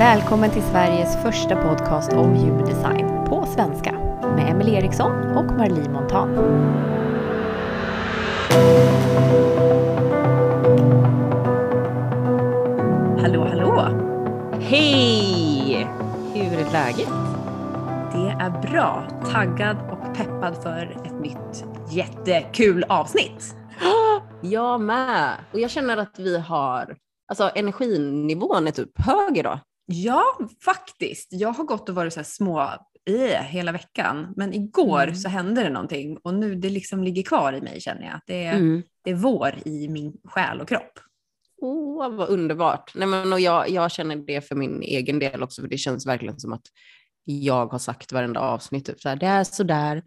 Välkommen till Sveriges första podcast om human design på svenska med Emelie Eriksson och Marlie Montan. Hallå, hallå! Hej! Hur är läget? Det är bra. Taggad och peppad för ett nytt jättekul avsnitt. Jag med. Och jag känner att vi har, alltså energinivån är typ hög idag. Ja, faktiskt. Jag har gått och varit så här små i hela veckan, men igår Mm. så hände det någonting och nu det liksom ligger kvar i mig känner jag. Det är, Mm. det är vår i min själ och kropp. Åh, vad underbart. Nej, men, och jag, jag känner det för min egen del också, för det känns verkligen som att jag har sagt varenda avsnitt, typ så här, det är sådär,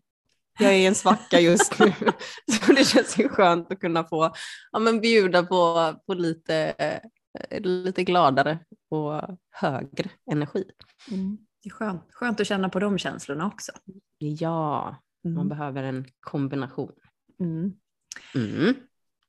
jag är i en svacka just nu. så det känns ju skönt att kunna få ja, men bjuda på, på lite, eh, lite gladare och högre energi. Det är skönt. skönt att känna på de känslorna också. Ja, man Mm. behöver en kombination. Mm. Mm.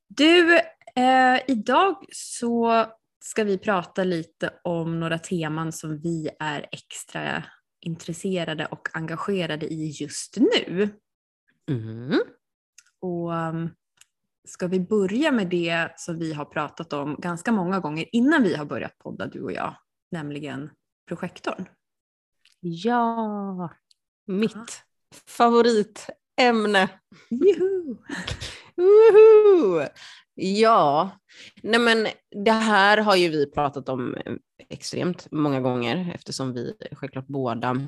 Du, eh, idag så ska vi prata lite om några teman som vi är extra intresserade och engagerade i just nu. Mm. Och um, ska vi börja med det som vi har pratat om ganska många gånger innan vi har börjat podda du och jag, nämligen projektorn. Ja, mitt favoritämne. Juhu! Woho! Ja, nej men det här har ju vi pratat om eh, extremt många gånger eftersom vi självklart båda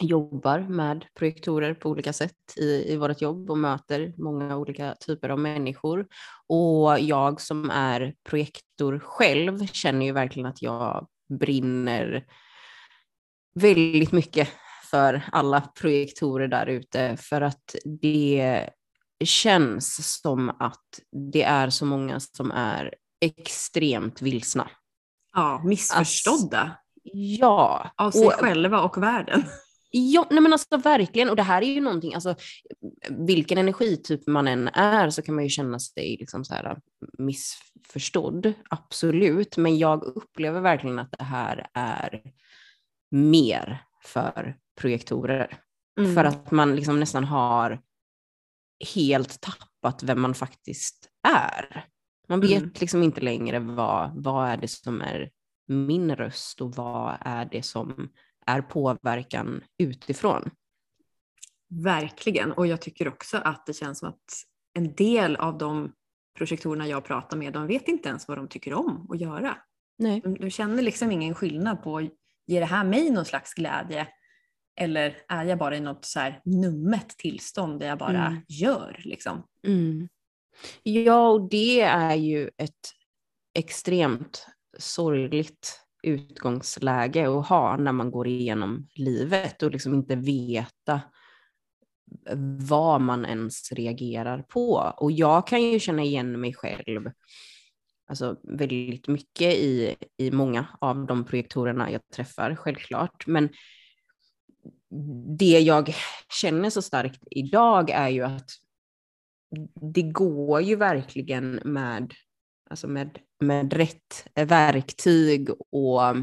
jobbar med projektorer på olika sätt i, i vårt jobb och möter många olika typer av människor. Och jag som är projektor själv känner ju verkligen att jag brinner väldigt mycket för alla projektorer där ute för att det känns som att det är så många som är extremt vilsna. Ja, missförstådda Ja. av sig och- själva och världen. Ja, nej men alltså verkligen. Och det här är ju någonting, alltså vilken energityp man än är så kan man ju känna sig liksom så här missförstådd, absolut. Men jag upplever verkligen att det här är mer för projektorer. Mm. För att man liksom nästan har helt tappat vem man faktiskt är. Man vet Mm. liksom inte längre vad, vad är det som är min röst och vad är det som är påverkan utifrån. Verkligen, och jag tycker också att det känns som att en del av de projektorerna jag pratar med, de vet inte ens vad de tycker om att göra. Nej. De, de känner liksom ingen skillnad på, ger det här mig någon slags glädje? Eller är jag bara i något så här nummet tillstånd där jag bara Mm. gör liksom? Mm. Ja, och det är ju ett extremt sorgligt utgångsläge att ha när man går igenom livet och liksom inte veta vad man ens reagerar på. Och jag kan ju känna igen mig själv alltså väldigt mycket i, i många av de projektorerna jag träffar, självklart. Men det jag känner så starkt idag är ju att det går ju verkligen med, alltså med, med rätt verktyg och,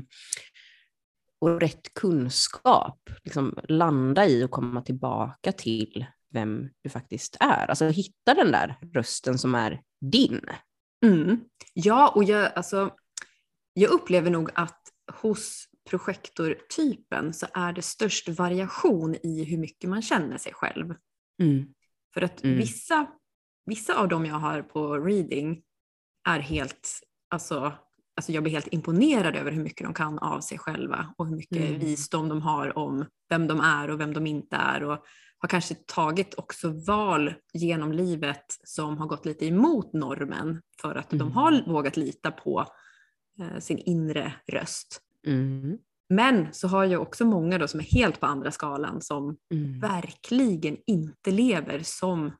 och rätt kunskap liksom landa i och komma tillbaka till vem du faktiskt är. Alltså hitta den där rösten som är din. Mm. Ja, och jag, alltså, jag upplever nog att hos projektortypen så är det störst variation i hur mycket man känner sig själv. För att Mm. vissa, vissa av dem jag har på reading är helt, alltså, alltså jag blir helt imponerad över hur mycket de kan av sig själva och hur mycket Mm. visdom de har om vem de är och vem de inte är och har kanske tagit också val genom livet som har gått lite emot normen för att de Mm. har vågat lita på eh, sin inre röst. Mm. Men så har jag också många då som är helt på andra skalan som Mm. verkligen inte lever som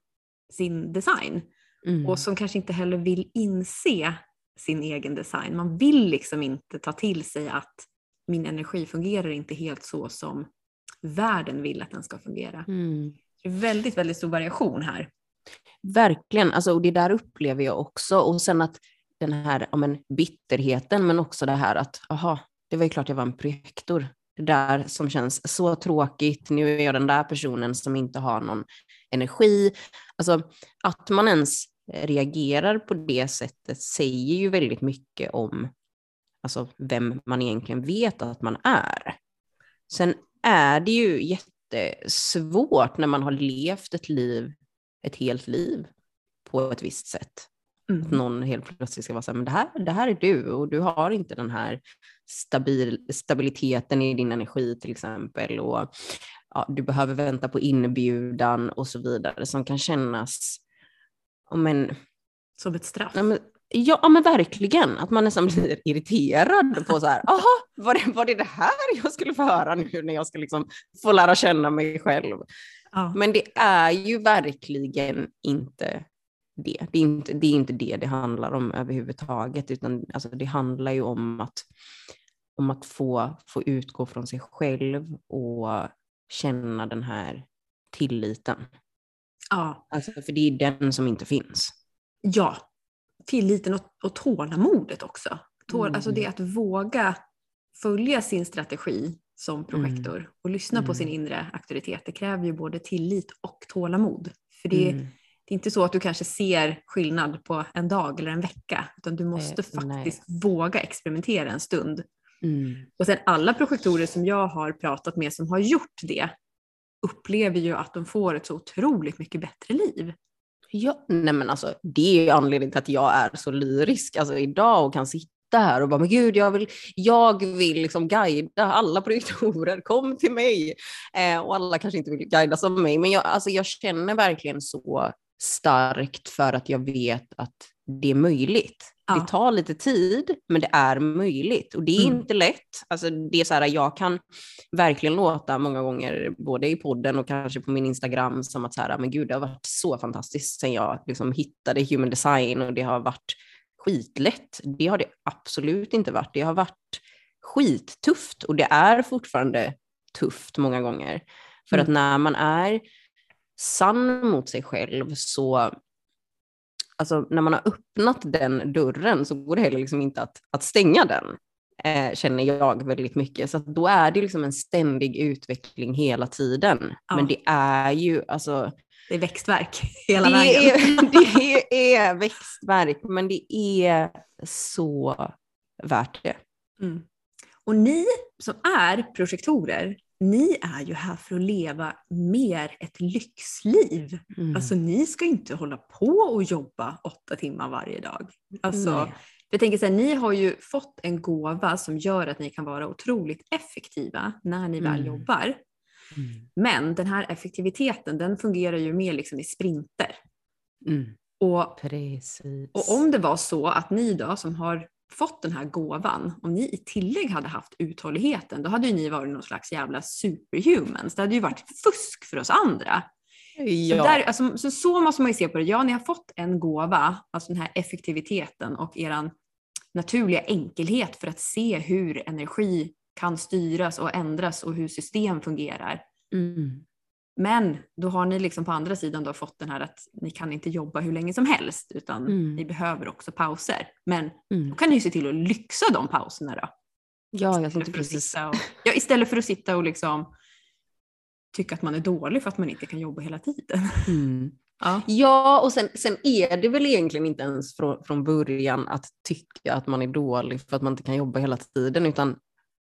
sin design Mm. och som kanske inte heller vill inse sin egen design. Man vill liksom inte ta till sig att min energi fungerar inte helt så som världen vill att den ska fungera. Mm. Det är väldigt, väldigt stor variation här. Verkligen, alltså, och det där upplever jag också. Och sen att den här ja, men, bitterheten, men också det här att aha, det var ju klart jag var en projektor. Det där som känns så tråkigt, nu är jag den där personen som inte har någon energi. Alltså att man ens reagerar på det sättet säger ju väldigt mycket om alltså, vem man egentligen vet att man är. Sen är det ju jättesvårt när man har levt ett liv, ett helt liv på ett visst sätt. Mm. Att någon helt plötsligt ska vara så här, men det här, det här är du och du har inte den här stabil, stabiliteten i din energi till exempel. Och ja, du behöver vänta på inbjudan och så vidare som kan kännas men, som ett straff? Ja men, ja, men verkligen. Att man nästan blir irriterad på så här, jaha, var det, var det det här jag skulle få höra nu när jag ska liksom få lära känna mig själv? Ja. Men det är ju verkligen inte det. Det är inte, det är inte det det handlar om överhuvudtaget, utan alltså, det handlar ju om att, om att få, få utgå från sig själv och känna den här tilliten. Ja. Alltså, för det är den som inte finns. Ja, tilliten och, och tålamodet också. Tål, mm. Alltså det att våga följa sin strategi som projektor mm. och lyssna mm. på sin inre auktoritet. Det kräver ju både tillit och tålamod. För det, mm. det, är inte så att du kanske ser skillnad på en dag eller en vecka, utan du måste eh, faktiskt nej. våga experimentera en stund. Mm. Och sen alla projektorer som jag har pratat med som har gjort det upplever ju att de får ett så otroligt mycket bättre liv. Ja, nej men alltså det är ju anledningen till att jag är så lyrisk alltså idag och kan sitta här och bara, men gud, jag vill, jag vill liksom guida alla projektorer, kom till mig. Eh, och alla kanske inte vill guidas av mig, men jag, alltså jag känner verkligen så starkt för att jag vet att det är möjligt. Ja. Det tar lite tid, men det är möjligt. Och det är mm. inte lätt. Alltså, det är så här, jag kan verkligen låta många gånger, både i podden och kanske på min Instagram, som att så här, men gud, det har varit så fantastiskt sen jag liksom hittade human design och det har varit skitlätt. Det har det absolut inte varit. Det har varit skittufft och det är fortfarande tufft många gånger. För mm. att när man är sann mot sig själv så alltså när man har öppnat den dörren så går det heller liksom inte att, att stänga den, eh, känner jag väldigt mycket. Så då är det liksom en ständig utveckling hela tiden. Ja. Men det är ju alltså... Det är växtverk hela det vägen. Är, det är växtverk, men det är så värt det. Mm. Och ni som är projektorer, ni är ju här för att leva mer ett lyxliv. Mm. Alltså ni ska inte hålla på och jobba åtta timmar varje dag. Alltså, jag tänker så här, ni har ju fått en gåva som gör att ni kan vara otroligt effektiva när ni väl mm. jobbar. Mm. Men den här effektiviteten den fungerar ju mer liksom i sprinter. Mm. Och, Precis. och om det var så att ni då som har fått den här gåvan, om ni i tillägg hade haft uthålligheten, då hade ju ni varit någon slags jävla superhumans. Det hade ju varit fusk för oss andra. Ja. Så, där, alltså, så, så måste man ju se på det. Ja, ni har fått en gåva, alltså den här effektiviteten och er naturliga enkelhet för att se hur energi kan styras och ändras och hur system fungerar. Mm. Men då har ni liksom på andra sidan då fått den här att ni kan inte jobba hur länge som helst utan mm. ni behöver också pauser. Men mm. då kan ni ju se till att lyxa de pauserna då. Ja, jag tänkte precis. Och, ja, istället för att sitta och liksom tycka att man är dålig för att man inte kan jobba hela tiden. Mm. Ja. ja, och sen, sen är det väl egentligen inte ens från, från början att tycka att man är dålig för att man inte kan jobba hela tiden, utan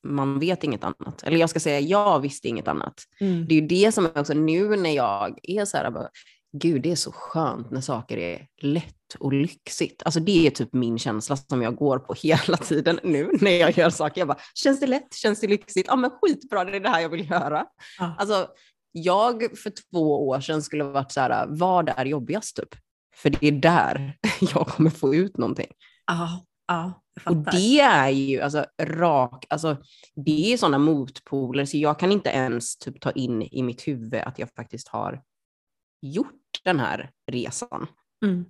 man vet inget annat. Eller jag ska säga, jag visste inget annat. Mm. Det är ju det som är också nu när jag är så här, bara, gud det är så skönt när saker är lätt och lyxigt. Alltså det är typ min känsla som jag går på hela tiden nu när jag gör saker. Jag bara, känns det lätt? Känns det lyxigt? Ja men skitbra, det är det här jag vill göra. Ja. Alltså jag för två år sedan skulle varit så här, vad är jobbigast typ? För det är där jag kommer få ut någonting. Ja, ja. Och det är ju alltså rak, alltså det är sådana motpoler så jag kan inte ens typ ta in i mitt huvud att jag faktiskt har gjort den här resan. Mm.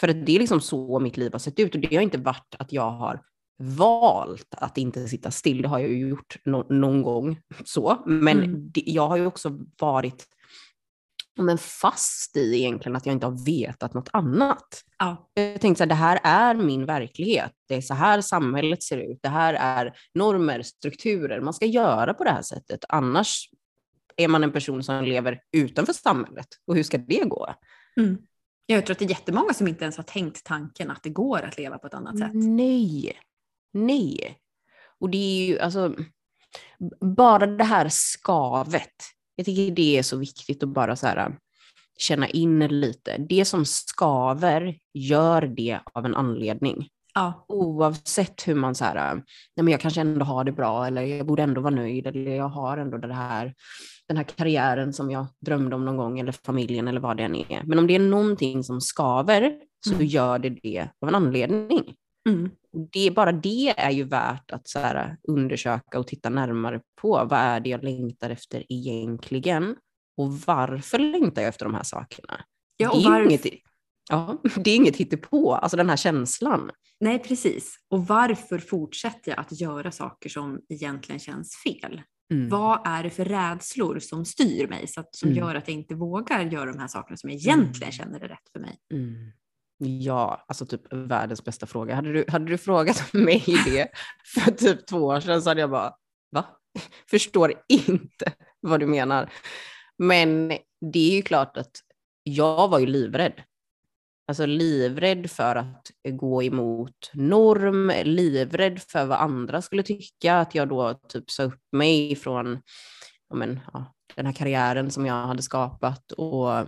För det är liksom så mitt liv har sett ut och det har inte varit att jag har valt att inte sitta still, det har jag ju gjort no någon gång så, men mm. det, jag har ju också varit men fast i egentligen att jag inte har vetat något annat. Ja. Jag tänkte så här, det här är min verklighet. Det är så här samhället ser ut. Det här är normer, strukturer. Man ska göra på det här sättet. Annars är man en person som lever utanför samhället. Och hur ska det gå? Mm. Jag tror att det är jättemånga som inte ens har tänkt tanken att det går att leva på ett annat sätt. Nej, nej. Och det är ju alltså, bara det här skavet. Jag tycker det är så viktigt att bara så här, känna in lite. Det som skaver, gör det av en anledning. Ja. Oavsett hur man så här, nej men jag kanske ändå har det bra eller jag borde ändå vara nöjd eller jag har ändå det här, den här karriären som jag drömde om någon gång eller familjen eller vad det än är. Men om det är någonting som skaver så Mm. gör det det av en anledning. Mm. Och Det, bara det är ju värt att så här, undersöka och titta närmare på. Vad är det jag längtar efter egentligen? Och varför längtar jag efter de här sakerna? Ja, det, och är ju varf- inget, ja, det är inget hittepå, alltså den här känslan. Nej, precis. Och varför fortsätter jag att göra saker som egentligen känns fel? Mm. Vad är det för rädslor som styr mig, så att, som Mm. gör att jag inte vågar göra de här sakerna som jag egentligen Mm. känner är rätt för mig? Mm. Ja, alltså typ världens bästa fråga. Hade du, hade du frågat mig det för typ två år sedan så hade jag bara, va? Förstår inte vad du menar. Men det är ju klart att jag var ju livrädd. Alltså livrädd för att gå emot norm, livrädd för vad andra skulle tycka, att jag då typ sa upp mig från ja, men, ja, den här karriären som jag hade skapat och,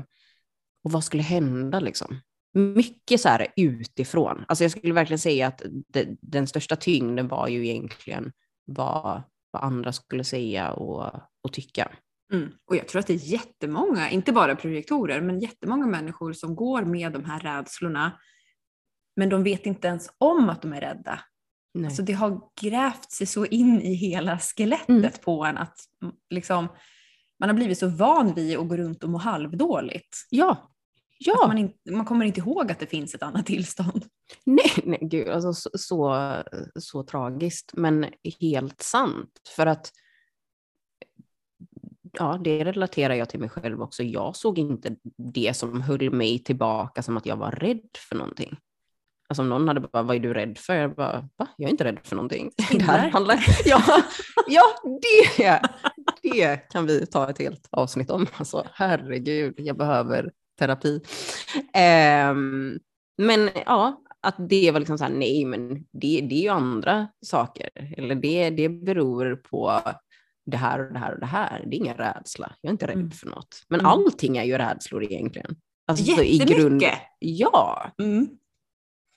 och vad skulle hända liksom mycket så här utifrån. Alltså jag skulle verkligen säga att det, den största tyngden var ju egentligen vad, vad andra skulle säga och, och tycka. Mm. Och jag tror att det är jättemånga, inte bara projektorer, men jättemånga människor som går med de här rädslorna. Men de vet inte ens om att de är rädda. Nej. Alltså det har grävt sig så in i hela skelettet Mm. på en att liksom, man har blivit så van vid att gå runt och må halvdåligt. ja, ja, man, inte, man kommer inte ihåg att det finns ett annat tillstånd. nej, nej, gud, alltså så, så, så tragiskt, men helt sant. För att ja, det relaterar jag till mig själv också. Jag såg inte det som höll mig tillbaka som att jag var rädd för någonting. Alltså om någon hade bara, vad är du rädd för? Jag bara, va? Jag är inte rädd för någonting. Det här handlar, ja, ja det, det kan vi ta ett helt avsnitt om. Alltså herregud, jag behöver terapi. Ehm, men ja, att det var liksom så här, nej men det, det är ju andra saker. Eller det, det beror på det här och det här och det här. Det är ingen rädsla. Jag är inte rädd Mm. för något. Men Mm. allting är ju rädslor egentligen. Alltså, så i Jättemycket! grund, ja. Mm.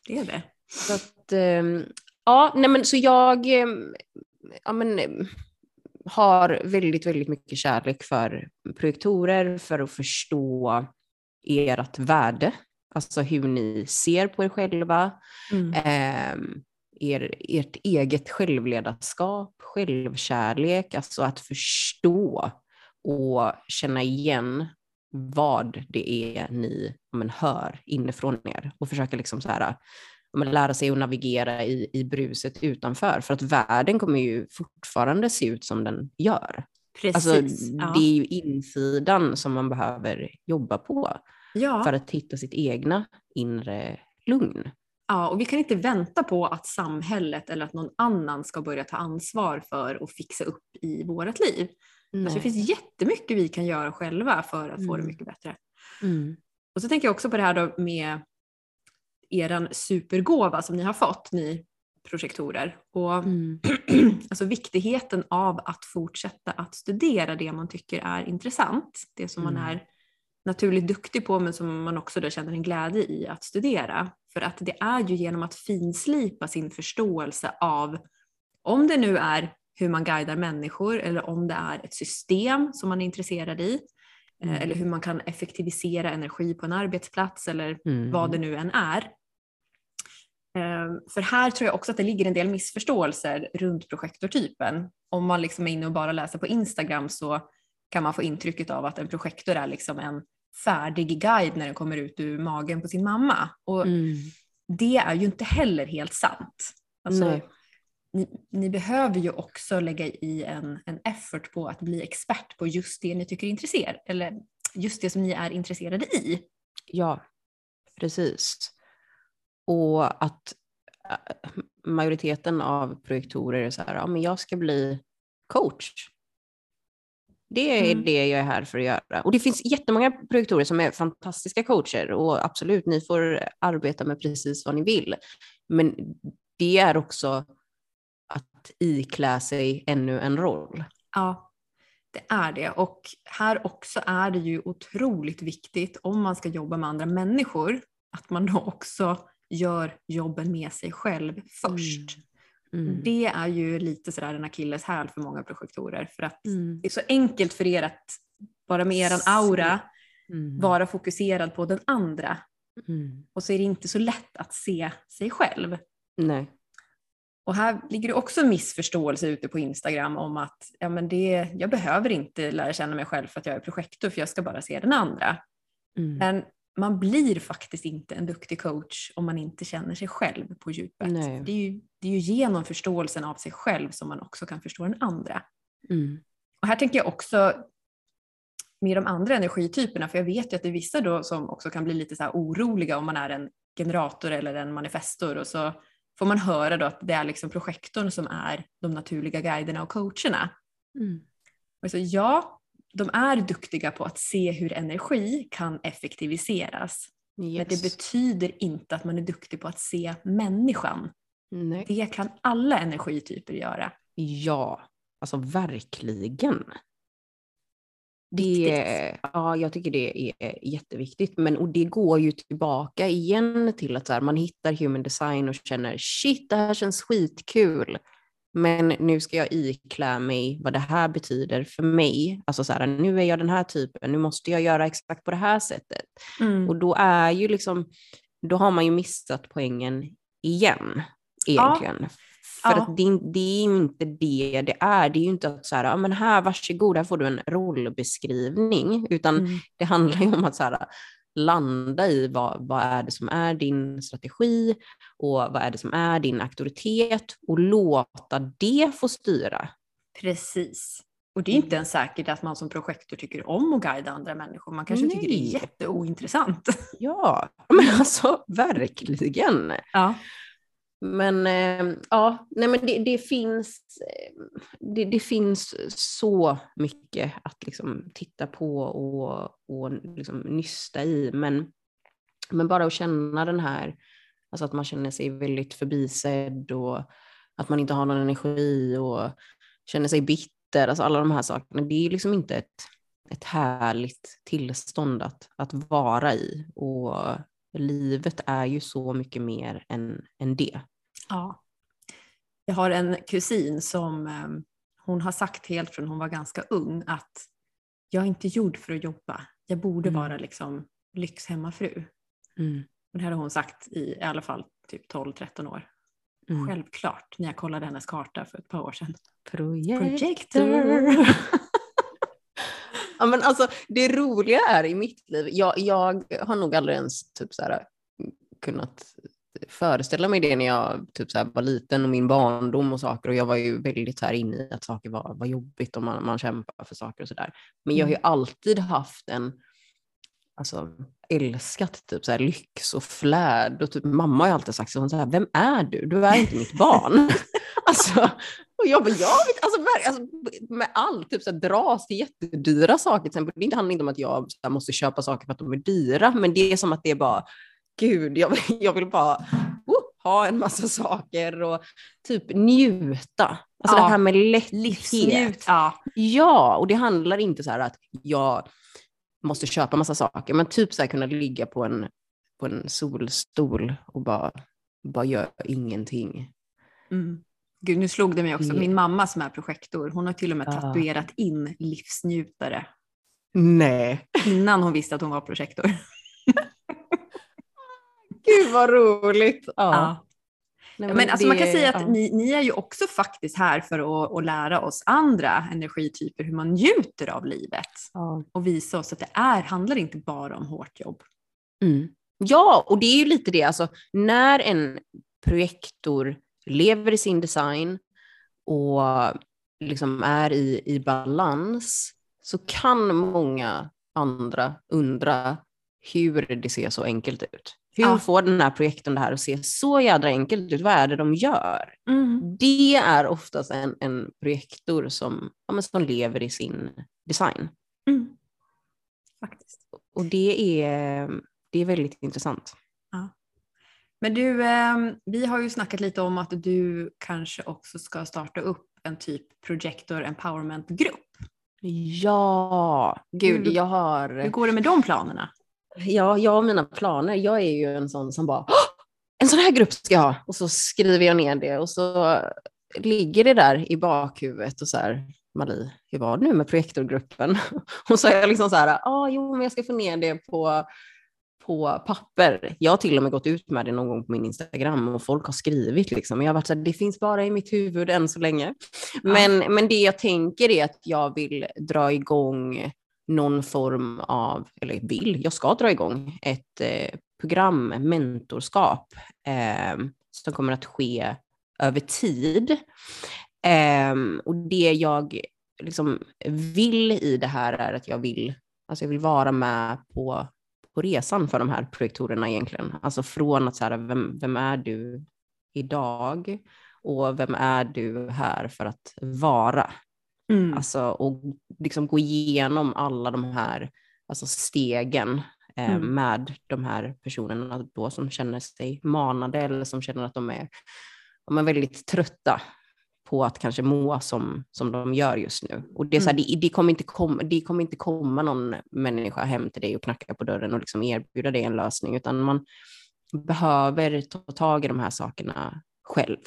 Det är det. Så att, ehm, ja, nej men så jag ehm, ja, men, ehm, har väldigt, väldigt mycket kärlek för projektorer, för att förstå ert värde, alltså hur ni ser på er själva, Mm. ehm, er, ert eget självledarskap, självkärlek, alltså att förstå och känna igen vad det är ni men, hör inifrån er och försöka liksom så här, men, lära sig att navigera i, i bruset utanför. För att världen kommer ju fortfarande se ut som den gör. Precis. Alltså, ja. Det är ju insidan som man behöver jobba på ja. för att hitta sitt egna inre lugn. Ja, och vi kan inte vänta på att samhället eller att någon annan ska börja ta ansvar för att fixa upp i vårt liv. Alltså det finns jättemycket vi kan göra själva för att få det Mm. mycket bättre. Mm. Och så tänker jag också på det här då med eran supergåva som ni har fått, ni projektorer. Och Mm. alltså viktigheten av att fortsätta att studera det man tycker är intressant. Det som man Mm. är naturligt duktig på men som man också då känner en glädje i att studera. För att det är ju genom att finslipa sin förståelse av om det nu är hur man guidar människor eller om det är ett system som man är intresserad i. eh, Mm. Eller hur man kan effektivisera energi på en arbetsplats eller Mm. vad det nu än är. Eh, För här tror jag också att det ligger en del missförståelser runt projektortypen. Om man liksom är inne och bara läser på Instagram så kan man få intrycket av att en projektor är liksom en färdig guide när den kommer ut ur magen på sin mamma. Och Mm. det är ju inte heller helt sant. Alltså, ni, ni behöver ju också lägga i en, en effort på att bli expert på just det ni tycker är intresserad, eller just det som ni är intresserade i. Ja, precis. Och att äh, majoriteten av projektorer är så här, ja men jag ska bli coach. Det är Mm. det jag är här för att göra. Och det finns jättemånga projektorer som är fantastiska coacher och absolut, ni får arbeta med precis vad ni vill. Men det är också att iklä sig ännu en roll. Ja, det är det. Och här också är det ju otroligt viktigt om man ska jobba med andra människor att man då också gör jobben med sig själv först. Mm. Det är ju lite sådär en akilleshäl för många projektorer för att Mm. det är så enkelt för er att bara med eran aura Mm. vara fokuserad på den andra Mm. och så är det inte så lätt att se sig själv. Nej. Och här ligger det också en missförståelse ute på Instagram om att ja, men det, jag behöver inte lära känna mig själv för att jag är projektor för jag ska bara se den andra. Mm. Men man blir faktiskt inte en duktig coach om man inte känner sig själv på djupet. Nej. Det är, ju, det är ju genom förståelsen av sig själv som man också kan förstå den andra. Mm. Och här tänker jag också med de andra energityperna, för jag vet ju att det är vissa då som också kan bli lite så här oroliga om man är en generator eller en manifestor och så får man höra då att det är liksom projektorn som är de naturliga guiderna och coacherna. Mm. Och så, ja, de är duktiga på att se hur energi kan effektiviseras. Men det Yes. betyder inte att man är duktig på att se människan. Nej. Det kan alla energityper göra. Ja, alltså verkligen. Det, ja, jag tycker det är jätteviktigt. Men, och det går ju tillbaka igen till att så här, man hittar human design och känner shit, det här känns skitkul. Men nu ska jag iklä mig vad det här betyder för mig. Alltså så här, nu är jag den här typen, nu måste jag göra exakt på det här sättet. Och då är ju liksom, då har man ju missat poängen igen egentligen. För Ja. att det, det är ju inte det det är. Det är ju inte att så här, ja men här varsågod, här får du en rollbeskrivning. Utan Mm. det handlar ju om att så här, landa i vad, vad är det som är din strategi och vad är det som är din auktoritet och låta det få styra. Precis. Och det är inte ens säkert att man som projektor tycker om att guida andra människor. Man kanske tycker det är Nej. jätteointressant. Ja, men alltså verkligen. Ja. Men eh, ja, nej men det, det, finns, eh, det, det finns så mycket att liksom titta på och, och liksom nysta i. Men, men bara att känna den här, alltså att man känner sig väldigt förbisedd och att man inte har någon energi och känner sig bitter, alltså alla de här sakerna. Det är liksom inte ett, ett härligt tillstånd att, att vara i. Och livet är ju så mycket mer än, än det ja. Jag har en kusin som eh, hon har sagt helt från hon var ganska ung att jag är inte gjord för att jobba. Jag borde Mm. vara liksom lyxhemmafru. Mm. Och det här har hon sagt i, i alla fall typ 12-13 år. Mm. Självklart, när jag kollade hennes karta för ett par år sedan. Projektor. ja, men alltså, det roliga är i mitt liv, jag, jag har nog aldrig ens typ så här, kunnat föreställa mig det när jag typ så här, var liten och min barndom och saker och jag var ju väldigt så här inne i att saker var, var jobbigt och man, man kämpar för saker och sådär. Men jag har ju alltid haft en, alltså älskat typ så här lyx och flärd och typ mamma har ju alltid sagt så, här, vem är du? Du är inte mitt barn. alltså, och jag bara, jag vet, alltså, ver- alltså med allt, typ så här, dras till jättedyra saker. Till exempel. Det handlar inte om att jag här, måste köpa saker för att de är dyra, men det är som att det är bara, gud, jag, vill- jag vill bara oh, ha en massa saker och typ njuta. Alltså Ja, det här med lätthet. Ja. Ja, och det handlar inte så här att jag måste köpa massa saker, men typ så här kunna ligga på en, på en solstol och bara, bara göra ingenting. Mm. Gud, nu slog det mig också. Min mamma som är projektor, hon har till och med tatuerat in livsnjutare Nej. innan hon visste att hon var projektor. Gud vad roligt. Ja. Ja. Nej, Men alltså man kan det- säga att ja. ni, ni är ju också faktiskt här för att, att lära oss andra energityper hur man njuter av livet Ja. och visa oss att det är, handlar inte bara om hårt jobb. Mm. Ja, och det är ju lite det, alltså när en projektor lever i sin design och liksom är i, i balans så kan många andra undra hur det ser så enkelt ut. Hur Ja. får den här projektorn det här att se så jädra enkelt ut? Vad är det de gör? Mm. Det är oftast en, en projektor som, ja, som lever i sin design. Mm. Faktiskt. Och det är, det är väldigt intressant. Men du, eh, vi har ju snackat lite om att du kanske också ska starta upp en typ Projector Empowerment-grupp. Ja, gud, jag har... Hur går det med de planerna? Ja, jag och mina planer. Jag är ju en sån som bara, "Åh, en sån här grupp ska jag ha. Och så skriver jag ner det och så ligger det där i bakhuvudet och så här, Marie, hur var det nu med projektorgruppen? Och så är jag liksom så här, ja, ah, jo, men jag ska få ner det på, på papper. Jag har till och med gått ut med det någon gång på min Instagram och folk har skrivit liksom. Men jag har varit så här, det finns bara i mitt huvud än så länge. Men, men det jag tänker är att jag vill dra igång någon form av, eller vill, jag ska dra igång ett eh, program, mentorskap, eh, som kommer att ske över tid. Eh, och det jag liksom vill i det här är att jag vill, alltså jag vill vara med på, på resan för de här projektorerna egentligen. Alltså från att så här, vem, vem är du idag och vem är du här för att vara? Mm. Alltså, och liksom gå igenom alla de här alltså stegen eh, Mm. med de här personerna då som känner sig manade eller som känner att de är, de är väldigt trötta på att kanske må som, som de gör just nu. Och det, är så här, Mm. det, det, kommer inte komma, det kommer inte komma någon människa hem till dig och knacka på dörren och liksom erbjuda dig en lösning, utan man behöver ta tag i de här sakerna själv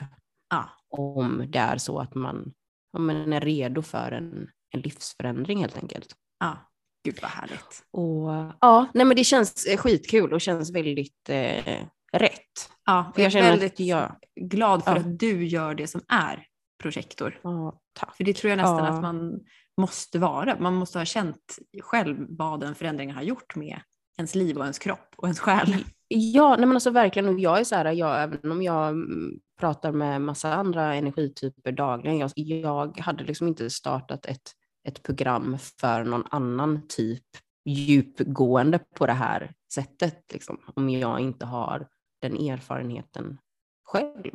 Ja. om det är så att man, om man är redo för en, en livsförändring helt enkelt. ja. Gud vad härligt. Och ja, nej men det känns eh, skitkul och känns väldigt eh, rätt. Ja, För jag jag är väldigt jag, glad för Ja. att du gör det som är projektor. ja, tack. För det tror jag nästan Ja. att man måste vara. Man måste ha känt själv vad den förändringen har gjort med ens liv och ens kropp och ens själ. Ja, nej men alltså verkligen. Och jag är så här, jag, även om jag mm, pratar med massa andra energityper dagligen, jag, jag hade liksom inte startat ett, ett program för någon annan typ djupgående på det här sättet, liksom, om jag inte har den erfarenheten själv.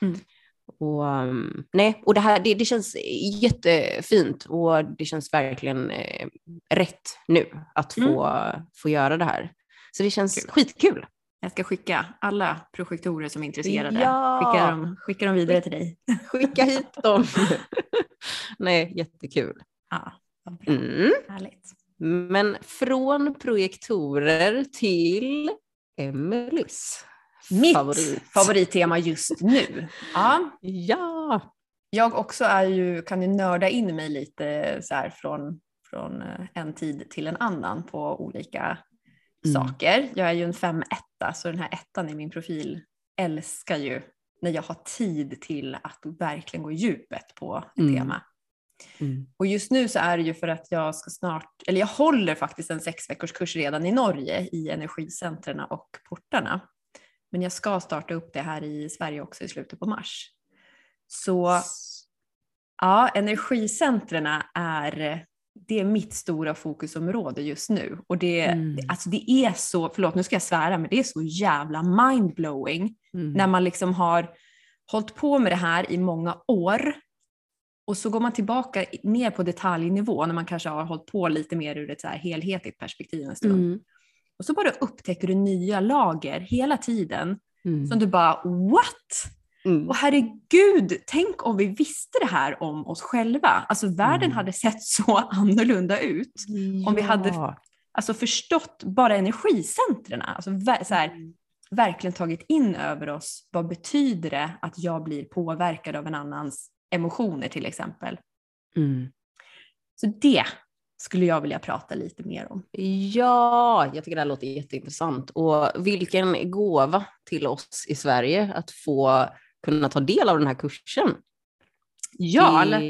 Mm. Och, um, nej, och det här det, det känns jättefint och det känns verkligen eh, rätt nu att få, få göra det här. Så det känns Kul. skitkul. Jag ska skicka alla projektorer som är intresserade. Ja. Skicka, dem, skicka dem vidare till dig. Skicka hit dem. Nej, jättekul. Ja, bra. Mm. Härligt. Men från projektorer till Emelies Mitt favorit. favorittema just nu. Ja, Ja. jag också är ju, kan ju nörda in mig lite så här från, från eh, en tid till en annan på olika. Saker. Jag är ju en fem etta så den här ettan i min profil älskar ju när jag har tid till att verkligen gå djupet på ett Mm. tema. Mm. Och just nu så är det ju för att jag ska snart, eller jag håller faktiskt en sex veckors kurs redan i Norge i energicentren och portarna. Men jag ska starta upp det här i Sverige också i slutet på mars. Så ja, energicentren är, det är mitt stora fokusområde just nu. Och det, Mm. alltså det är så, förlåt nu ska jag svära, men det är så jävla mindblowing Mm. när man liksom har hållit på med det här i många år och så går man tillbaka ner på detaljnivå när man kanske har hållit på lite mer ur ett så här helhetligt perspektiv en stund. Mm. Och så bara upptäcker du nya lager hela tiden Mm. som du bara what? Mm. Och herregud, tänk om vi visste det här om oss själva. Alltså världen Mm. hade sett så annorlunda ut. om vi hade- Ja. Alltså förstått bara energicentren. Alltså ver- så här, Mm. verkligen tagit in över oss. Vad betyder det att jag blir påverkad av en annans emotioner till exempel? Mm. Så det skulle jag vilja prata lite mer om. Ja, jag tycker det här låter jätteintressant. Och vilken gåva till oss i Sverige att få kunna ta del av den här kursen. Ja, alla,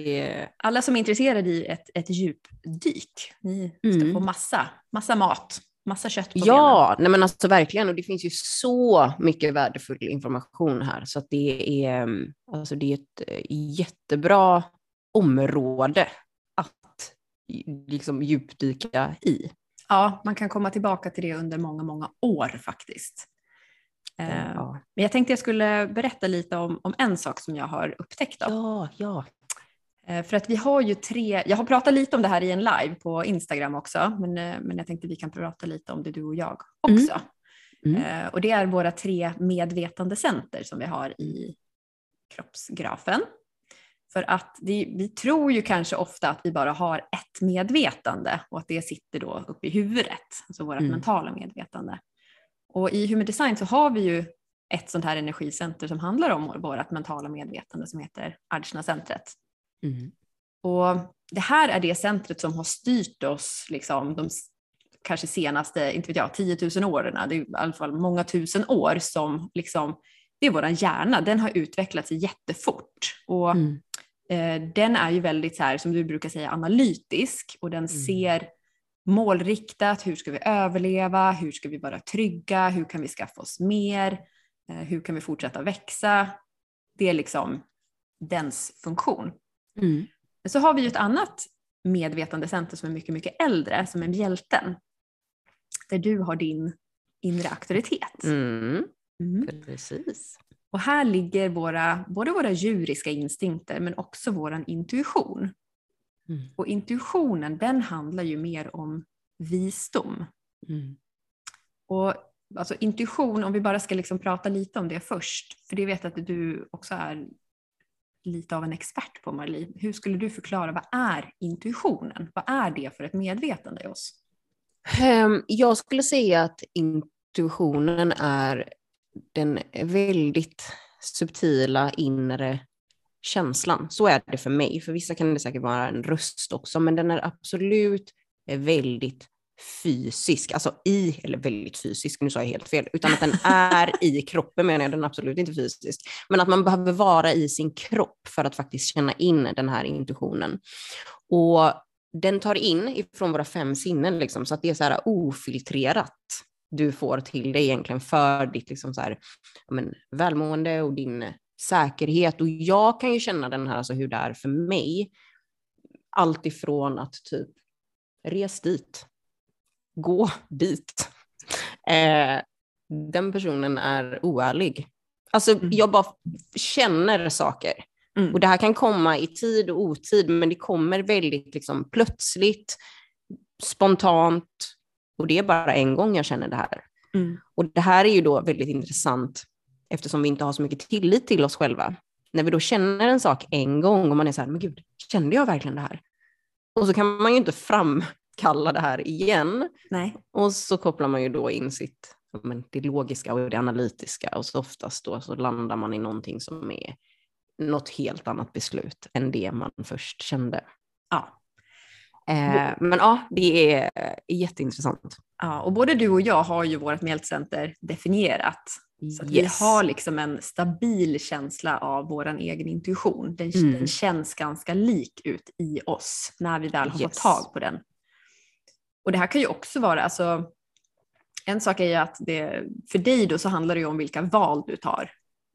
alla som är intresserade i ett, ett djupdyk, ni ska Mm. få massa, massa mat, massa kött på benen. Ja, nej men alltså verkligen. Och det finns ju så mycket värdefull information här. Så det är, alltså det är ett eh, jättebra område att liksom djupdyka i. ja, man kan komma tillbaka till det under många, många år faktiskt. Eh, Ja. Men jag tänkte jag skulle berätta lite om, om en sak som jag har upptäckt. Då. ja, ja. Eh, För att vi har ju tre, jag har pratat lite om det här i en live på Instagram också, men, eh, men jag tänkte vi kan prata lite om det du och jag också. Mm. Eh, Och det är våra tre medvetandecenter som vi har i kroppsgrafen. För att det, vi tror ju kanske ofta att vi bara har ett medvetande och att det sitter då uppe i huvudet, alltså vårt Mm. mentala medvetande. Och i Human Design så har vi ju ett sånt här energicenter som handlar om vårt mentala medvetande som heter Ajna-centret. Mm. Och det här är det centret som har styrt oss liksom, de kanske senaste, inte vet jag, 10 000 åren. Det är i alla fall många tusen år som liksom, det är vår hjärna, den har utvecklats jättefort. Och Mm. eh, den är ju väldigt så här, som du brukar säga, analytisk och den ser målriktat, hur ska vi överleva, hur ska vi vara trygga, hur kan vi skaffa oss mer, eh, hur kan vi fortsätta växa. Det är liksom dens funktion. Mm. Så har vi ju ett annat medvetandecenter som är mycket, mycket äldre, som är mjälten. Där du har din inre auktoritet. Mm. Mm. Precis. Och här ligger våra, både våra djuriska instinkter men också vår intuition. Mm. Och intuitionen den handlar ju mer om visdom. Mm. Och alltså intuition, om vi bara ska liksom prata lite om det först, för det vet jag att du också är lite av en expert på Marlie. Hur skulle du förklara, vad är intuitionen? Vad är det för ett medvetande i oss? Ehm, Jag skulle säga att intuitionen är den väldigt subtila inre känslan. Så är det för mig. För vissa kan det säkert vara en röst också, men den är absolut väldigt fysisk, alltså i, eller väldigt fysisk, nu sa jag helt fel, utan att den är i kroppen menar jag, den är absolut inte fysisk. Men att man behöver vara i sin kropp för att faktiskt känna in den här intuitionen. Och den tar in ifrån våra fem sinnen, liksom, så att det är så här ofiltrerat du får till dig egentligen för ditt liksom så här, men, välmående och din säkerhet. Och jag kan ju känna den här, alltså hur det är för mig, allt ifrån att typ res dit, gå dit. Eh, den personen är oärlig. Alltså Mm. jag bara känner saker. Mm. Och det här kan komma i tid och otid, men det kommer väldigt liksom plötsligt, spontant. Och det är bara en gång jag känner det här. Mm. Och det här är ju då väldigt intressant eftersom vi inte har så mycket tillit till oss själva. När vi då känner en sak en gång och man är så här, men gud, kände jag verkligen det här? Och så kan man ju inte framkalla det här igen. Nej. Och så kopplar man ju då in sitt, men det logiska och det analytiska och så oftast då så landar man i någonting som är något helt annat beslut än det man först kände. Ja. Eh, men ja, det är jätteintressant. ja, och både du och jag har ju vårt mjältcenter definierat. Så att vi har liksom en stabil känsla av vår egen intuition. Den, Mm. den känns ganska lik ut i oss när vi väl har fått Yes. tag på den. Och det här kan ju också vara, alltså, en sak är ju att det, för dig då så handlar det ju om vilka val du tar.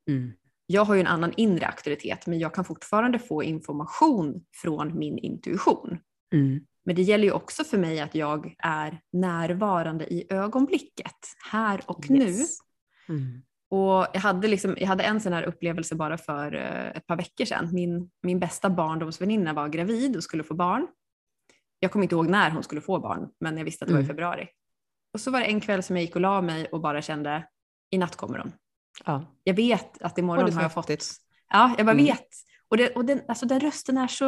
Mm. Jag har ju en annan inre auktoritet men jag kan fortfarande få information från min intuition. Mm. Men det gäller ju också för mig att jag är närvarande i ögonblicket, här och nu. Mm. Och jag hade, liksom, jag hade en sån här upplevelse bara för eh, ett par veckor sedan. Min, min bästa barndomsväninna var gravid och skulle få barn. Jag kommer inte ihåg när hon skulle få barn, men jag visste att det var i Mm. februari. Och så var det en kväll som jag gick och la mig och bara kände, i natt kommer hon. Ja. Jag vet att imorgon har jag fått... Ja, jag bara Mm. vet. Och, det, och den, alltså den rösten är så,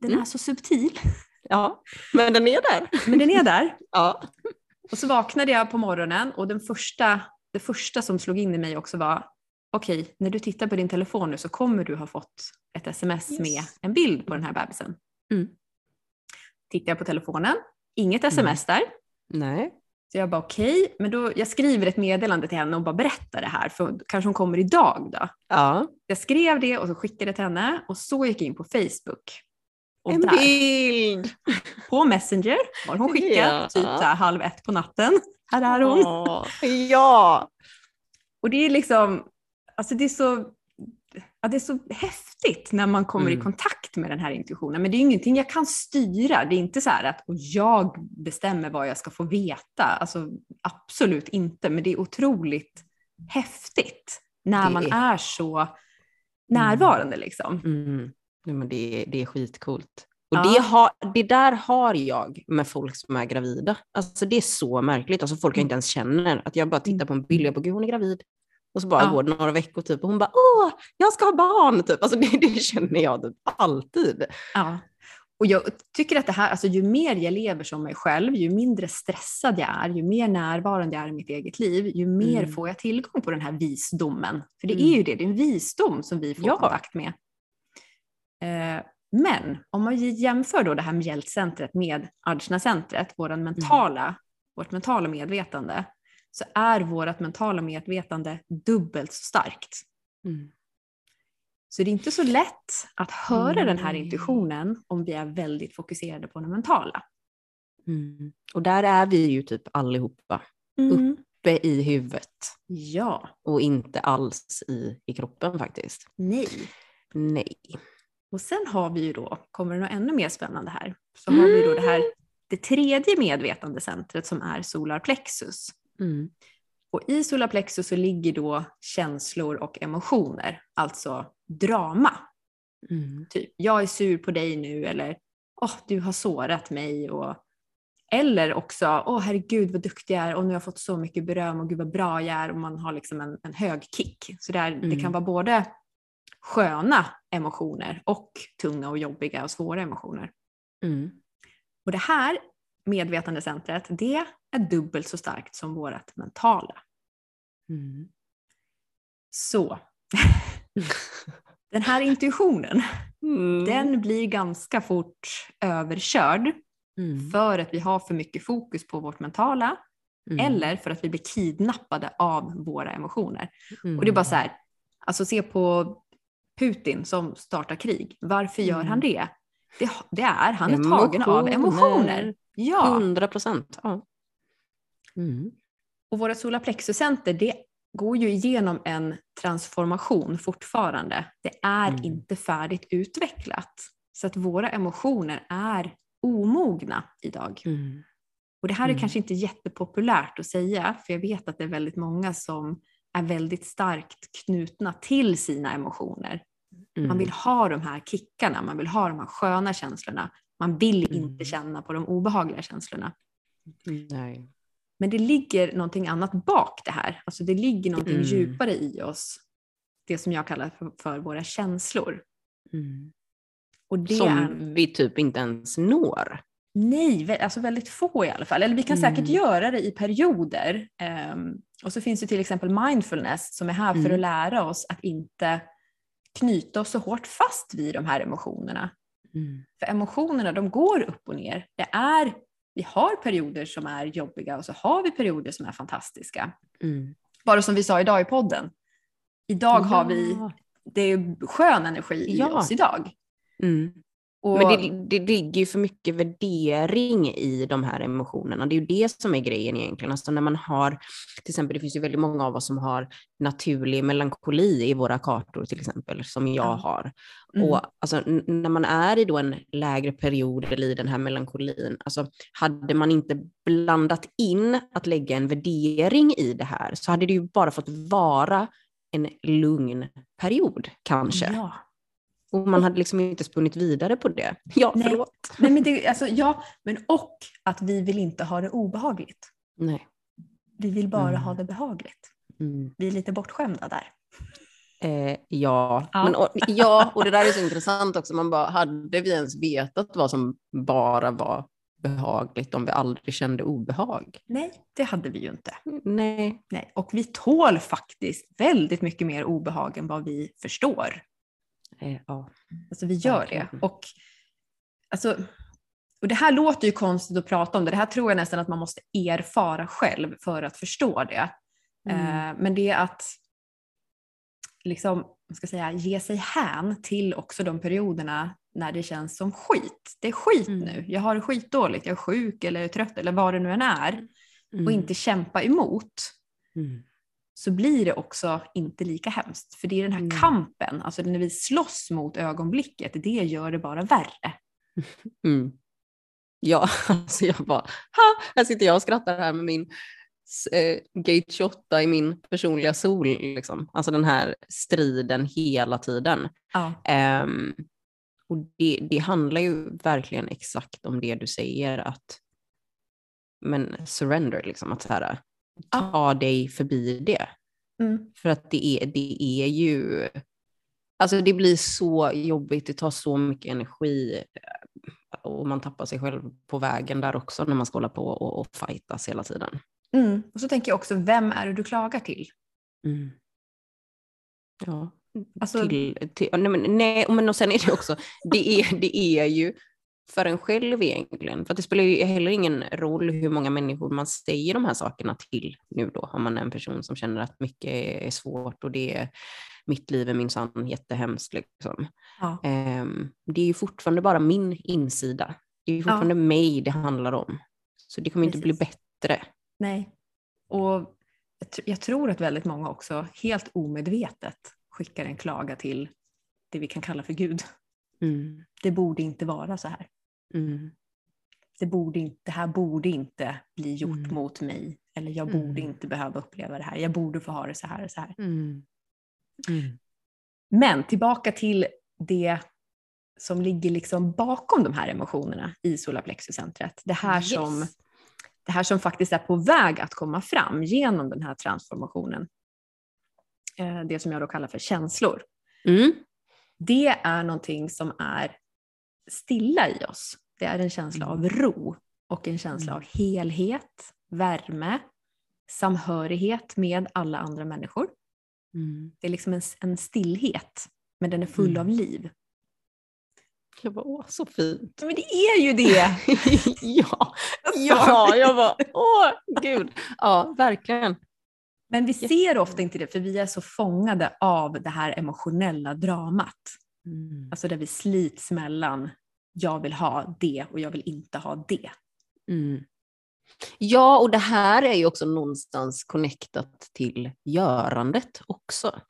den Mm. är så subtil, ja, men den är där. men den är där. Ja. Och så vaknade jag på morgonen och den första, det första som slog in i mig också var okej, när du tittar på din telefon nu så kommer du ha fått ett sms Yes. med en bild på den här bebisen. Mm. Tittar jag på telefonen, inget Mm. sms där. Nej. Så jag bara okej, men då, jag skriver ett meddelande till henne och bara berättar det här för kanske hon kommer idag då. Ja. Jag skrev det och så skickade det till henne och så gick jag in på Facebook. Och En där, bild! på Messenger har hon skickat Ja. typ så här halv ett på natten. Här är hon. Ja! Och det är liksom, alltså det är så, ja, det är så häftigt när man kommer Mm. i kontakt med den här intuitionen. Men det är ingenting jag kan styra. Det är inte så här att och jag bestämmer vad jag ska få veta. Alltså, absolut inte. Men det är otroligt häftigt när Det man är- så närvarande. Liksom. Mm. Men det, är- det är skitcoolt. Och Ja. det, har, det där har jag med folk som är gravida. Alltså det är så märkligt. Alltså folk jag inte ens känner. Att jag bara tittar på en bild och bara, hon är gravid. Och så bara Ja. går det några veckor typ, och hon bara, åh, jag ska ha barn. Typ. Alltså det, det känner jag typ alltid. Ja. Och jag tycker att det här, alltså ju mer jag lever som mig själv, ju mindre stressad jag är, ju mer närvarande jag är i mitt eget liv, ju mer Mm. får jag tillgång på den här visdomen. För det Mm. är ju det, det är en visdom som vi får Ja. kontakt med. Eh, men om man jämför då det här mjältcentret med Ajna-centret, mentala, vårt mentala medvetande, så är vårt mentala medvetande dubbelt så starkt. Mm. Så det är inte så lätt att höra den här intuitionen om vi är väldigt fokuserade på det mentala. Mm. Och där är vi ju typ allihopa. Uppe i huvudet. Ja, Och inte alls i, i kroppen faktiskt. nej. Nej. Och sen har vi ju då, kommer det något ännu mer spännande här, så har vi då det här, det tredje medvetandecentret som är solarplexus. Mm. Och i solarplexus så ligger då känslor och emotioner, alltså drama. Mm. Typ, jag är sur på dig nu eller åh, du har sårat mig. Och, eller också, åh herregud vad duktig jag är och nu har jag fått så mycket beröm och gud vad bra jag är och man har liksom en, en hög kick. Så där, det Mm. kan vara både sköna emotioner och tunga och jobbiga och svåra emotioner. Mm. Och det här medvetandecentret, det är dubbelt så starkt som vårt mentala. Mm. Så den här intuitionen, Mm. den blir ganska fort överkörd Mm. för att vi har för mycket fokus på vårt mentala Mm. eller för att vi blir kidnappade av våra emotioner. Mm. Och det är bara så här, alltså se på Putin som startar krig. Varför gör Mm. han det? det? Det är, han är tagen av Emotioner. emotioner. Ja, 100 procent. Ja. Mm. och våra solarplexuscenter, det går ju igenom en transformation fortfarande. Det är Mm. inte färdigt utvecklat. Så att våra emotioner är omogna idag. Mm. Och det här är Mm. kanske inte jättepopulärt att säga, för jag vet att det är väldigt många som är väldigt starkt knutna till sina emotioner. Man Mm. vill ha de här kickarna, man vill ha de här sköna känslorna. Man vill Mm. inte känna på de obehagliga känslorna. Nej. Men det ligger någonting annat bak det här. Alltså det ligger någonting Mm. djupare i oss. Det som jag kallar för, för våra känslor. Mm. Och det Som är, vi typ inte ens når. nej, alltså väldigt få i alla fall. Eller vi kan Mm. säkert göra det i perioder. Ehm, och så finns det till exempel mindfulness som är här för Mm. att lära oss att inte knyta oss så hårt fast vid de här emotionerna. Mm. För emotionerna de går upp och ner. Det är, vi har perioder som är jobbiga och så har vi perioder som är fantastiska. Mm. Bara som vi sa idag i podden. Idag har vi, Ja. det är skön energi i Ja. oss idag. Mm. Och, Men det, det ligger ju för mycket värdering i de här emotionerna. Det är ju det som är grejen egentligen. Alltså när man har, till exempel det finns ju väldigt många av oss som har naturlig melankoli i våra kartor till exempel, som jag Ja. har. Mm. Och alltså, när man är i då en lägre period eller i den här melankolin, alltså hade man inte blandat in att lägga en värdering i det här så hade det ju bara fått vara en lugn period kanske. Ja. Och man hade liksom inte spunnit vidare på det. Ja, Nej. förlåt. Nej, men det, alltså, ja, men och att vi vill inte ha det obehagligt. Nej. Vi vill bara Mm. ha det behagligt. Mm. Vi är lite bortskämda där. Eh, ja. Ja. Men, och, ja, och det där är så intressant också. Man bara, hade vi ens vetat vad som bara var behagligt om vi aldrig kände obehag? Nej, det hade vi ju inte. Nej. Nej. Och vi tål faktiskt väldigt mycket mer obehag än vad vi förstår. Eh, ja. Alltså vi gör det. Och, alltså, och det här låter ju konstigt att prata om det. Det här tror jag nästan att man måste erfara själv för att förstå det. Mm. Eh, men det är att liksom, ska säga, ge sig hän till också de perioderna när det känns som skit. Det är skit Mm. nu. Jag har det skitdåligt. Jag är sjuk eller är trött eller vad det nu än är. Mm. Och inte kämpa emot. Mm. Så blir det också inte lika hemskt. För det är den här Mm. kampen, alltså när vi slåss mot ögonblicket, det gör det bara värre. Mm. Ja, alltså jag bara, ha, här sitter jag och skrattar här med min eh, Gate 28 i min personliga sol. Liksom. Alltså den här striden hela tiden. Ja. Ehm, och det, det handlar ju verkligen exakt om det du säger, att men surrender, liksom, att så här, ta dig förbi det. Mm. För att det är, det är ju, alltså det blir så jobbigt, det tar så mycket energi eh, och man tappar sig själv på vägen där också när man ska hålla på och, och fightas hela tiden. Mm. Och så tänker jag också, vem är det du klagar till? Mm. Ja, Alltså, till, till, nej, men, nej, men och sen är det också, det är, det är ju för en själv egentligen. För det spelar ju heller ingen roll hur många människor man säger de här sakerna till nu då, om man är en person som känner att mycket är svårt och det är, mitt liv är minsann jättehemskt. Liksom. ja. Ehm, det är ju fortfarande bara min insida. Det är ju fortfarande mig det handlar om. Så det kommer inte bli Precis. bättre. Nej. Och jag tror att väldigt många också helt omedvetet skickar en klaga till det vi kan kalla för Gud. Mm. Det borde inte vara så här. Mm. Det, borde inte, det här borde inte bli gjort Mm. mot mig. Eller jag Mm. borde inte behöva uppleva det här. Jag borde få ha det så här och så här. Mm. Mm. Men tillbaka till det som ligger liksom bakom de här emotionerna i solarplexuscentret. Det här, Yes. som, det här som faktiskt är på väg att komma fram genom den här transformationen. Eh, Det som jag då kallar för känslor. Mm. Det är någonting som är stilla i oss. Det är en känsla av ro och en känsla Mm. av helhet, värme, samhörighet med alla andra människor. Mm. Det är liksom en, en stillhet, men den är full Mm. av liv. Jag bara, åh, så fint. Men det är ju det! ja, ja, jag bara, åh, gud. Ja, verkligen. Men vi ser ofta inte det, för vi är så fångade av det här emotionella dramat. Mm. Alltså där vi slits mellan jag vill ha det och jag vill inte ha det. Mm. Ja, och det här är ju också någonstans connectat till görandet också.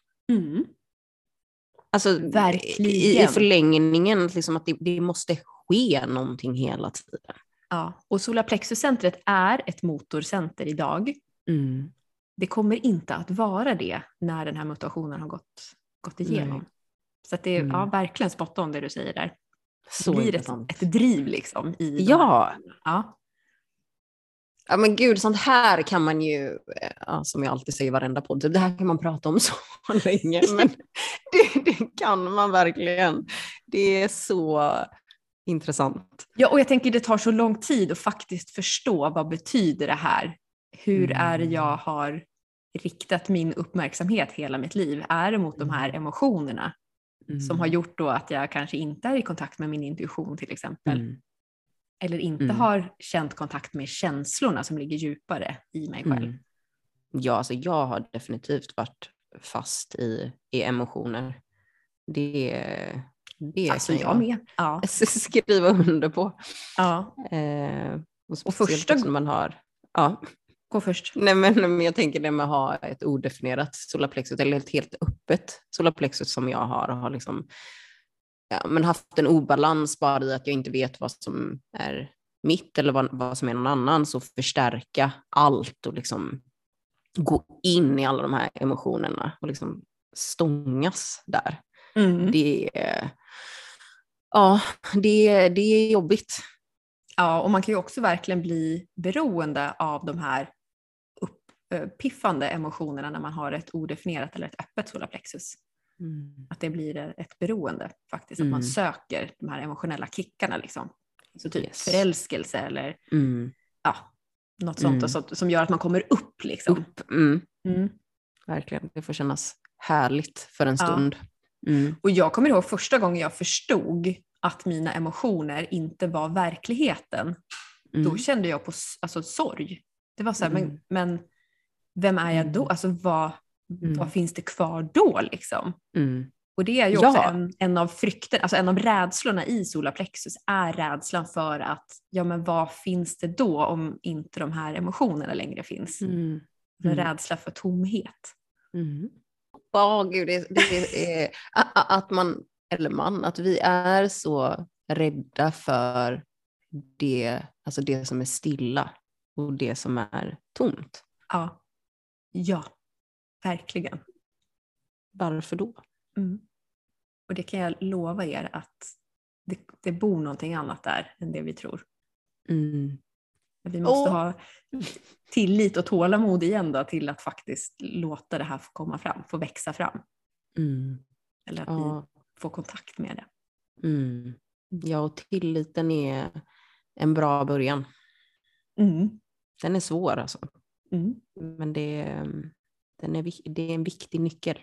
Alltså, Verkligen. I, i förlängningen, liksom att det, det måste ske någonting hela tiden. Ja. Och Solarplexuscentret är ett motorcenter idag. Mm. Det kommer inte att vara det när den här mutationen har gått, gått igenom. Nej. Så det är Mm. ja, verkligen spot on det du säger där. Så det blir ett, intressant. ett driv liksom. I Ja. ja. Ja men gud, sånt här kan man ju, eh, ja, som jag alltid säger i varenda podd, typ, det här kan man prata om så länge, men det, det kan man verkligen. Det är så intressant. Ja, och jag tänker det tar så lång tid att faktiskt förstå vad betyder det här. Hur är det Mm. jag har riktat min uppmärksamhet hela mitt liv? Är det mot de här emotionerna som har gjort då att jag kanske inte är i kontakt med min intuition till exempel? Mm. Eller inte Mm. har känt kontakt med känslorna som ligger djupare i mig själv. Mm. Ja, alltså jag har definitivt varit fast i, i emotioner. Det, det Alltså kan jag med. Ja. skriva under på. ja. Eh, och, Och första när man har, ja, Gå först. Nej, men, jag tänker det med att ha ett odefinierat solarplexus, eller ett helt öppet solarplexus som jag har, och har liksom, ja, men haft en obalans bara i att jag inte vet vad som är mitt eller vad, vad som är någon annans och förstärka allt och liksom gå in i alla de här emotionerna och liksom stångas där. Mm. Det är, ja, det, det är jobbigt. Ja, och man kan ju också verkligen bli beroende av de här uppiffande emotionerna när man har ett odefinierat eller ett öppet solarplexus. Att det blir ett beroende faktiskt, att man Mm. söker de här emotionella kickarna liksom. Så typ Yes. förälskelse eller Mm. ja, något sånt Mm. sånt som gör att man kommer upp liksom. Upp, mm. Mm. Verkligen, det får kännas härligt för en Ja. stund. Mm. Och jag kommer ihåg första gången jag förstod att mina emotioner inte var verkligheten. Mm. Då kände jag på alltså, sorg. Det var så här, Mm. men, men vem är jag då? Mm. Alltså vad, Mm. vad finns det kvar då liksom? Mm. Och det är ju Ja. också en, en av frykten, alltså en av rädslorna i solarplexus är rädslan för att, ja men vad finns det då om inte de här emotionerna längre finns? Mm. en Mm. rädsla för tomhet. Mm. Ja, gud, det, det är, att man, eller man, att vi är så rädda för det, alltså det som är stilla och det som är tomt. Ja, ja verkligen. Varför då? Mm. Och det kan jag lova er att det, det bor någonting annat där än det vi tror. Mm. Vi måste Åh. ha tillit och tålamod igen då till att faktiskt låta det här få komma fram, få växa fram. Mm. Eller att Ja. vi får kontakt med det. Mm. ja, och tilliten är en bra början. Mm. Den är svår alltså, Mm. men det, den är, det är en viktig nyckel.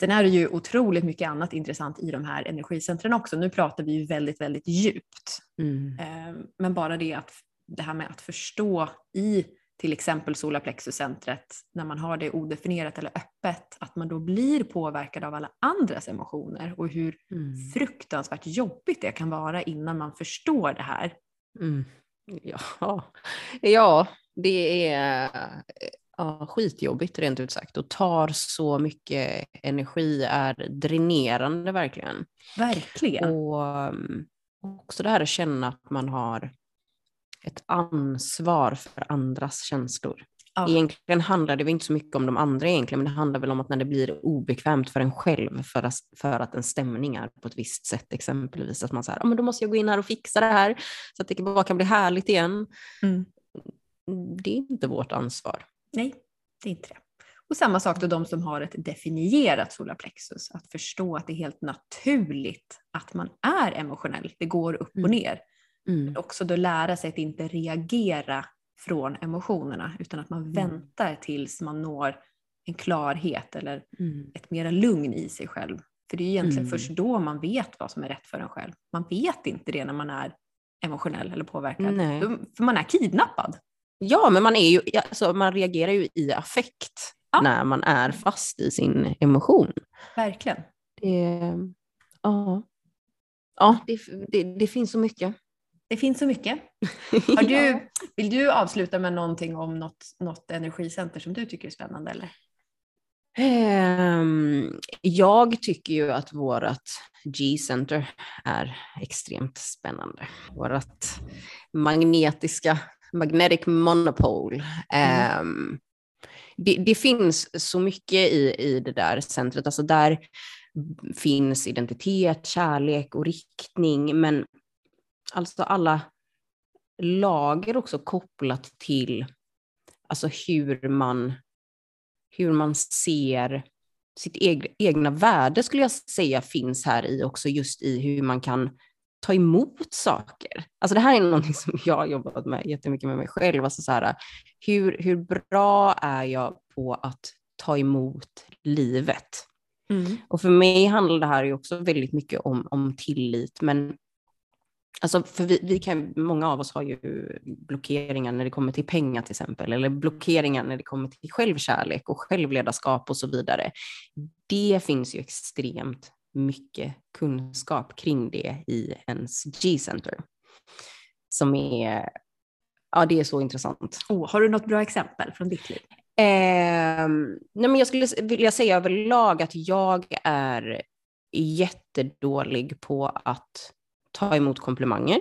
Sen är det ju otroligt mycket annat intressant i de här energicentren också. Nu pratar vi ju väldigt, väldigt djupt. Mm. Eh, Men bara det att det här med att förstå i till exempel solarplexuscentret, när man har det odefinierat eller öppet, att man då blir påverkad av alla andras emotioner och hur Mm. fruktansvärt jobbigt det kan vara innan man förstår det här. Mm. Ja. ja, det är ja, skitjobbigt rent ut sagt och tar så mycket energi, är dränerande verkligen. Verkligen. Och um, också det här att känna att man har ett ansvar för andras känslor. Ja. Egentligen handlar det inte så mycket om de andra egentligen, men det handlar väl om att när det blir obekvämt för en själv för att, för att en stämning är på ett visst sätt, exempelvis att man säger, ja men då måste jag gå in här och fixa det här så att det bara kan bli härligt igen. Mm. Det är inte vårt ansvar. Nej, det är inte det. Och samma sak då de som har ett definierat solarplexus, att förstå att det är helt naturligt att man är emotionell. Det går upp och Mm. ner. Mm. också då lära sig att inte reagera från emotionerna utan att man Mm. väntar tills man når en klarhet eller Mm. ett mera lugn i sig själv. För det är egentligen Mm. först då man vet vad som är rätt för en själv. Man vet inte det när man är emotionell eller påverkad. Nej. För man är kidnappad. Ja, men man, är ju, alltså, man reagerar ju i affekt Ja. när man är fast i sin emotion. Verkligen. Det, ja, ja det, det, det finns så mycket. Det finns så mycket. Har du, vill du avsluta med någonting om något, något energicenter som du tycker är spännande? Eller? Ehm, jag tycker ju att vårt G-center är extremt spännande. Vårt magnetiska, magnetic monopole. Ehm, det, det finns så mycket i, i det där centret. Alltså där finns identitet, kärlek och riktning, men alltså alla lager också kopplat till alltså hur man hur man ser sitt eg egna värde skulle jag säga finns här i också just i hur man kan ta emot saker. Alltså det här är någonting som jag har jobbat med jättemycket med mig själv. Alltså så här, hur, hur bra är jag på att ta emot livet? Och för mig handlar det här ju också väldigt mycket om, om tillit, men Alltså för vi, vi kan, många av oss har ju blockeringar när det kommer till pengar till exempel, eller blockeringar när det kommer till självkärlek och självledarskap och så vidare. Det finns ju extremt mycket kunskap kring det i ens G-center. Som är, ja det är så intressant. Oh, har du något bra exempel från ditt liv? Eh, nej men jag skulle vilja säga överlag att jag är jättedålig på att ta emot komplimanger.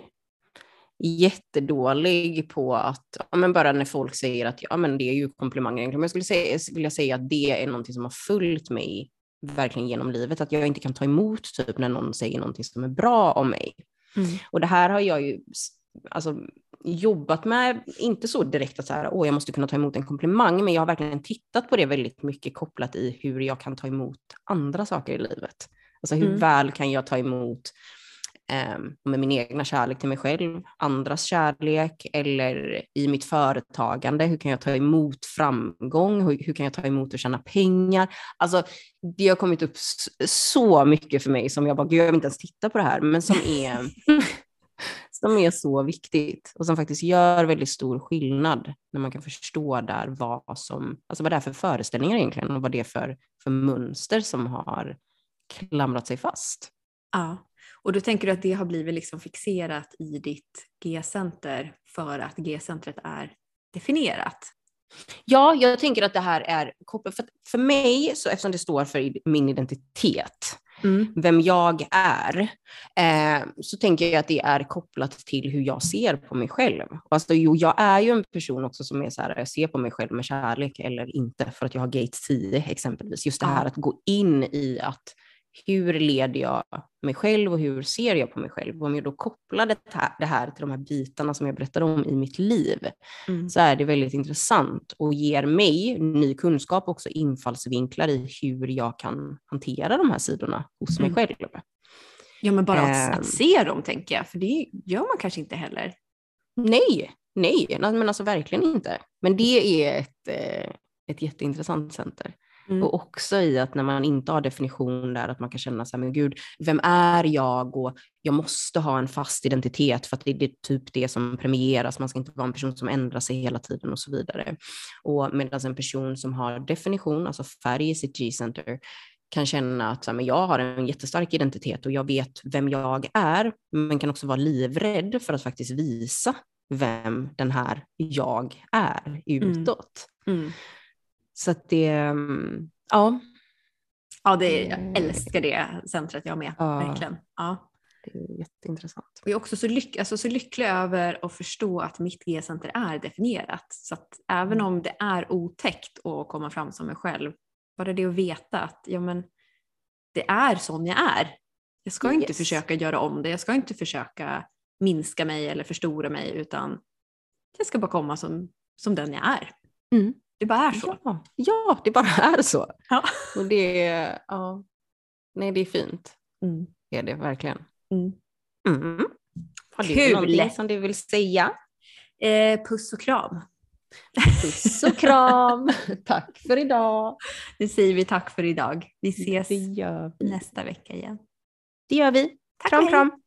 Jättedålig på att, ja, men bara när folk säger att ja, men det är ju komplimanger. Men jag skulle säga, vilja säga att det är någonting som har följt mig verkligen genom livet. Att jag inte kan ta emot typ när någon säger någonting som är bra om mig. Mm. Och det här har jag ju alltså, jobbat med, inte så direkt att så här, Åh, jag måste kunna ta emot en komplimang, men jag har verkligen tittat på det väldigt mycket kopplat i hur jag kan ta emot andra saker i livet. Alltså hur Mm. väl kan jag ta emot eh, med min egna kärlek till mig själv, andras kärlek eller i mitt företagande, hur kan jag ta emot framgång, hur, hur kan jag ta emot att tjäna pengar? Alltså det har kommit upp så mycket för mig som jag bara, gud jag vill inte ens titta på det här, men som är, som är så viktigt och som faktiskt gör väldigt stor skillnad när man kan förstå där vad som, alltså vad det är för föreställningar egentligen och vad det är för, för mönster som har klamrat sig fast. Ja, och då tänker du att det har blivit liksom fixerat i ditt G-center för att G-centret är definierat? Ja, jag tänker att det här är kopplat, för, för mig, så eftersom det står för min identitet, Mm. vem jag är, eh, så tänker jag att det är kopplat till hur jag ser på mig själv. Alltså, jo, jag är ju en person också som är så här, jag ser på mig själv med kärlek eller inte, för att jag har gate 10 exempelvis. Just det här att gå in i att hur leder jag mig själv och hur ser jag på mig själv? Och om jag då kopplar det här, det här till de här bitarna som jag berättade om i mitt liv, Mm. så är det väldigt intressant och ger mig ny kunskap också infallsvinklar i hur jag kan hantera de här sidorna hos mig Mm. själv. Ja men bara att, Ehm. att se dem tänker jag, för det gör man kanske inte heller. Nej, nej, men alltså verkligen inte. Men det är ett, eh, ett jätteintressant center. Mm. Och också i att när man inte har definition där, att man kan känna så här, men gud, vem är jag? Och jag måste ha en fast identitet för att det är typ det som premieras. Man ska inte vara en person som ändrar sig hela tiden och så vidare. Och medan en person som har definition, alltså färg i sitt G-center, kan känna att men jag har en jättestark identitet och jag vet vem jag är, men kan också vara livrädd för att faktiskt visa vem den här jag är utåt. Mm. Så att det, ja, Ja, det, jag Mm. älskar det centret jag med. Ja. Verkligen. Ja. det är jätteintressant. Och jag är också så, lyck, alltså så lycklig över att förstå att mitt G-center är definierat. Så att även Mm. om det är otäckt att komma fram som mig själv, bara det att veta att ja, men, det är sån jag är. Jag ska inte Yes. försöka göra om det, jag ska inte försöka minska mig eller förstora mig utan jag ska bara komma som, som den jag är. Mm. Det bara är så. Ja, ja, det bara är så. Ja. Och det, ja, nej det är fint. Mm. Det är det verkligen. Mm. Mm. Har du Kul. någonting som du vill säga? Eh, puss och kram. Puss och kram. Tack för idag. Nu säger vi tack för idag. Vi ses vi. nästa vecka igen. Det gör vi. Tack Kram, kram.